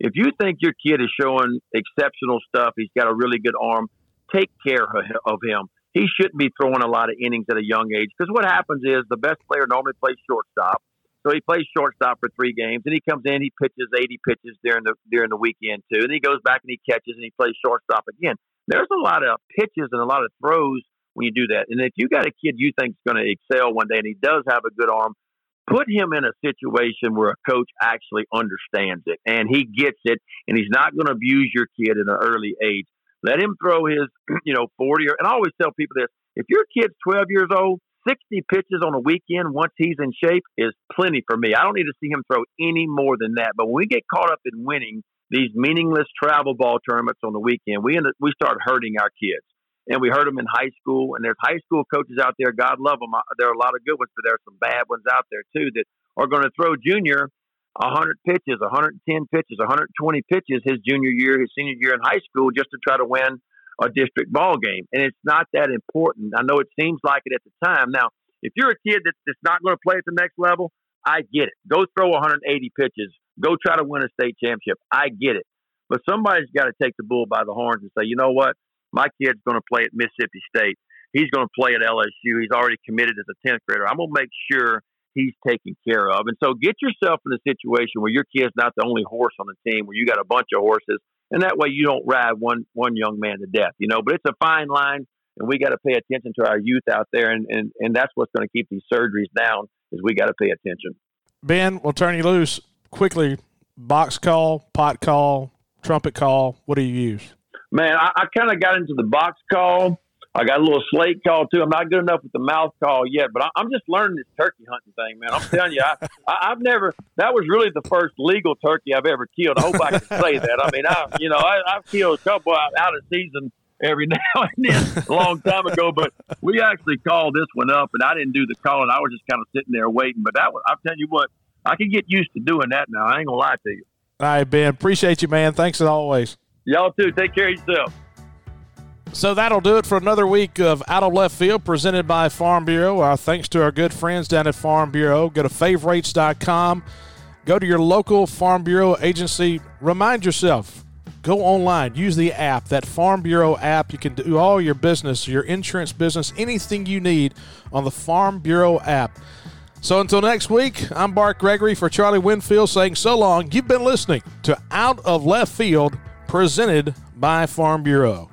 if you think your kid is showing exceptional stuff, he's got a really good arm, take care of him. He shouldn't be throwing a lot of innings at a young age because what happens is the best player normally plays shortstop. So he plays shortstop for three games, and he comes in, he pitches 80 pitches during the during the weekend too, and he goes back and he catches and he plays shortstop again. There's a lot of pitches and a lot of throws when you do that. And if you got a kid you think is going to excel one day, and he does have a good arm, put him in a situation where a coach actually understands it and he gets it, and he's not going to abuse your kid at an early age. Let him throw his, you know, 40 or, and I always tell people this if your kid's 12 years old, 60 pitches on a weekend once he's in shape is plenty for me. I don't need to see him throw any more than that. But when we get caught up in winning these meaningless travel ball tournaments on the weekend, we end we start hurting our kids. And we hurt them in high school. And there's high school coaches out there, God love them. Uh, there are a lot of good ones, but there are some bad ones out there too that are going to throw junior 100 pitches, 110 pitches, 120 pitches his junior year, his senior year in high school just to try to win a district ball game. And it's not that important. I know it seems like it at the time. Now, if you're a kid that's, that's not going to play at the next level, I get it. Go throw 180 pitches. Go try to win a state championship. I get it. But somebody's got to take the bull by the horns and say, you know what? My kid's going to play at Mississippi State. He's going to play at LSU. He's already committed as a 10th grader. I'm going to make sure he's taken care of. And so get yourself in a situation where your kid's not the only horse on the team, where you got a bunch of horses, and that way you don't ride one one young man to death, you know. But it's a fine line, and we got to pay attention to our youth out there, and and, and that's what's going to keep these surgeries down. Is we got to pay attention. Ben, we'll turn you loose quickly. Box call, pot call, trumpet call. What do you use? Man, I, I kind of got into the box call. I got a little slate call too. I'm not good enough with the mouth call yet, but I, am just learning this turkey hunting thing, man. I'm telling you, I, I, have never. That was really the first legal turkey I've ever killed. I hope I can say that. I mean, I you know I, I've killed a couple out, out of season every now and then a long time ago, but we actually called this one up, and I didn't do the calling. I was just kind of sitting there waiting. But that was, I'm telling you what, I can get used to doing that now. I ain't gonna lie to you. All right, Ben. Appreciate you, man. Thanks as always. Y'all too. Take care of yourself. So that'll do it for another week of Out of Left Field presented by Farm Bureau. Our thanks to our good friends down at Farm Bureau. Go to favorites.com. Go to your local Farm Bureau agency. Remind yourself, go online, use the app, that Farm Bureau app. You can do all your business, your insurance business, anything you need on the Farm Bureau app. So until next week, I'm Bart Gregory for Charlie Winfield saying so long. You've been listening to Out of Left Field presented by Farm Bureau.